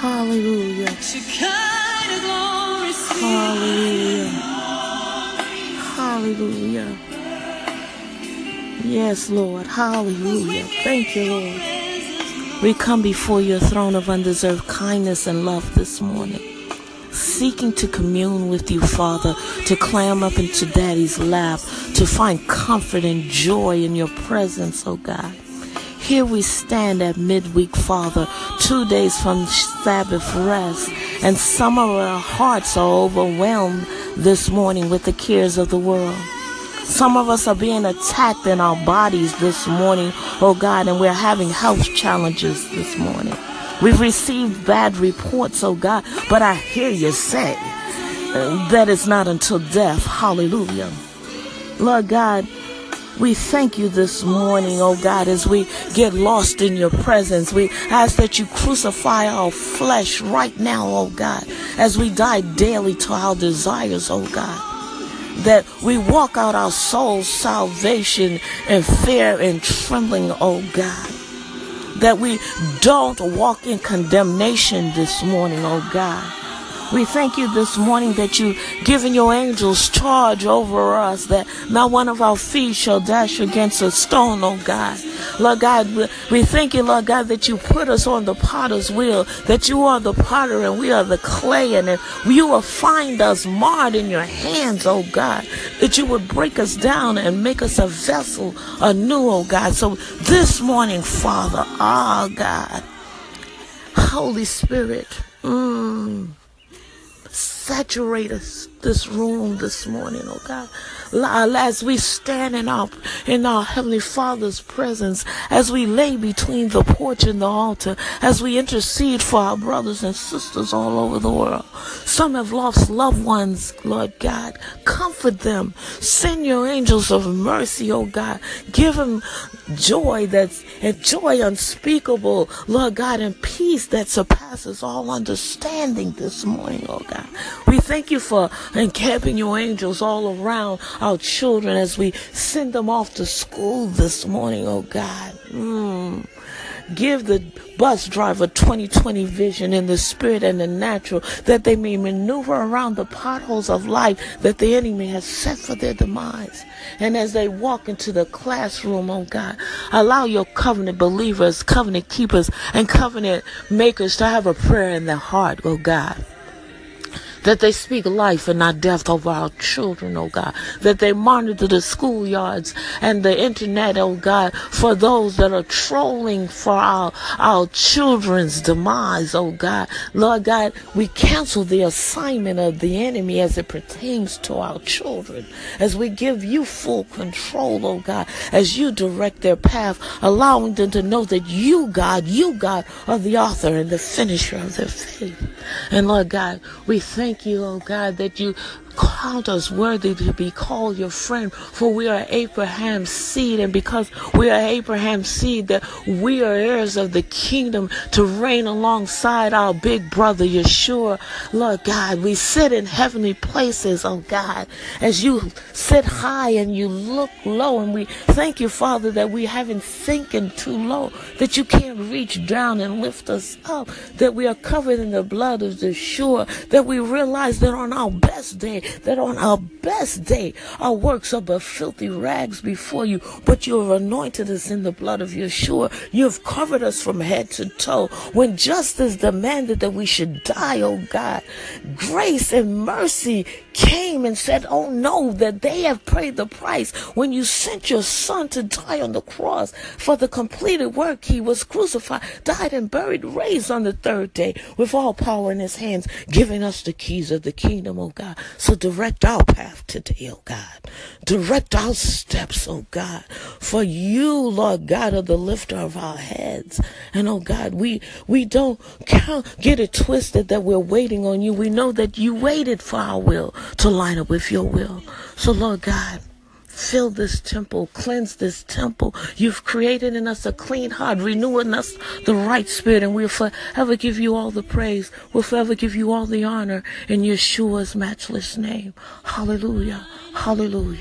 Hallelujah. Hallelujah. Hallelujah. Yes, Lord. Hallelujah. Thank you, Lord. We come before your throne of undeserved kindness and love this morning, seeking to commune with you, Father, to climb up into Daddy's lap, to find comfort and joy in your presence, oh God. Here we stand at midweek, Father, two days from Sabbath rest, and some of our hearts are overwhelmed this morning with the cares of the world. Some of us are being attacked in our bodies this morning, oh God, and we're having health challenges this morning. We've received bad reports, oh God, but I hear you say that it's not until death. Hallelujah. Lord God, we thank you this morning, oh God, as we get lost in your presence. We ask that you crucify our flesh right now, oh God, as we die daily to our desires, oh God. That we walk out our soul's salvation in fear and trembling, oh God. That we don't walk in condemnation this morning, oh God. We thank you this morning that you've given your angels charge over us, that not one of our feet shall dash against a stone, oh God. Lord God, we- thank you, Lord God, that you put us on the potter's wheel, that you are the potter and we are the clay, and you will find us marred in your hands, oh God, that you would break us down and make us a vessel anew, oh God. So this morning, Father, ah, God, Holy Spirit, mm, saturate us this room this morning, oh God. As we stand in our in our Heavenly Father's presence, as we lay between the porch and the altar, as we intercede for our brothers and sisters all over the world. Some have lost loved ones, Lord God. Comfort them. Send your angels of mercy, oh God. Give them joy that's and joy unspeakable, Lord God, and peace that surpasses all understanding this morning, oh God. We thank you for encamping your angels all around our children as we send them off to school this morning, oh God. Mm. Give the bus driver 2020 vision in the spirit and the natural that they may maneuver around the potholes of life that the enemy has set for their demise. And as they walk into the classroom, oh God, allow your covenant believers, covenant keepers, and covenant makers to have a prayer in their heart, oh God that they speak life and not death over our children, oh God, that they monitor the schoolyards and the internet, oh God, for those that are trolling for our, our children's demise, oh God. Lord God, we cancel the assignment of the enemy as it pertains to our children, as we give you full control, oh God, as you direct their path, allowing them to know that you, God, you, God, are the author and the finisher of their faith. And Lord God, we thank you, oh God, that you count us worthy to be called your friend, for we are Abraham's seed, and because we are Abraham's seed, that we are heirs of the kingdom to reign alongside our big brother Yeshua. Lord God, we sit in heavenly places, oh God, as you sit high and you look low, and we thank you, Father, that we haven't sinking too low, that you can't reach down and lift us up, that we are covered in the blood of Yeshua, that we realize that on our best day, that on our best day, our works are but filthy rags before you, but you have anointed us in the blood of Yeshua. You have covered us from head to toe. When justice demanded that we should die, oh God, grace and mercy came and said, Oh no, that they have paid the price when you sent your son to die on the cross for the completed work. He was crucified, died, and buried, raised on the third day with all power in his hands, giving us the keys of the kingdom, oh God. So direct our path today, oh God. Direct our steps, oh God. For you, Lord God, are the lifter of our heads. And oh God, we we don't count, get it twisted that we're waiting on you. We know that you waited for our will to line up with your will. So Lord God, Fill this temple, cleanse this temple. You've created in us a clean heart, renewing us the right spirit, and we'll forever give you all the praise. We'll forever give you all the honor in Yeshua's matchless name. Hallelujah. Hallelujah.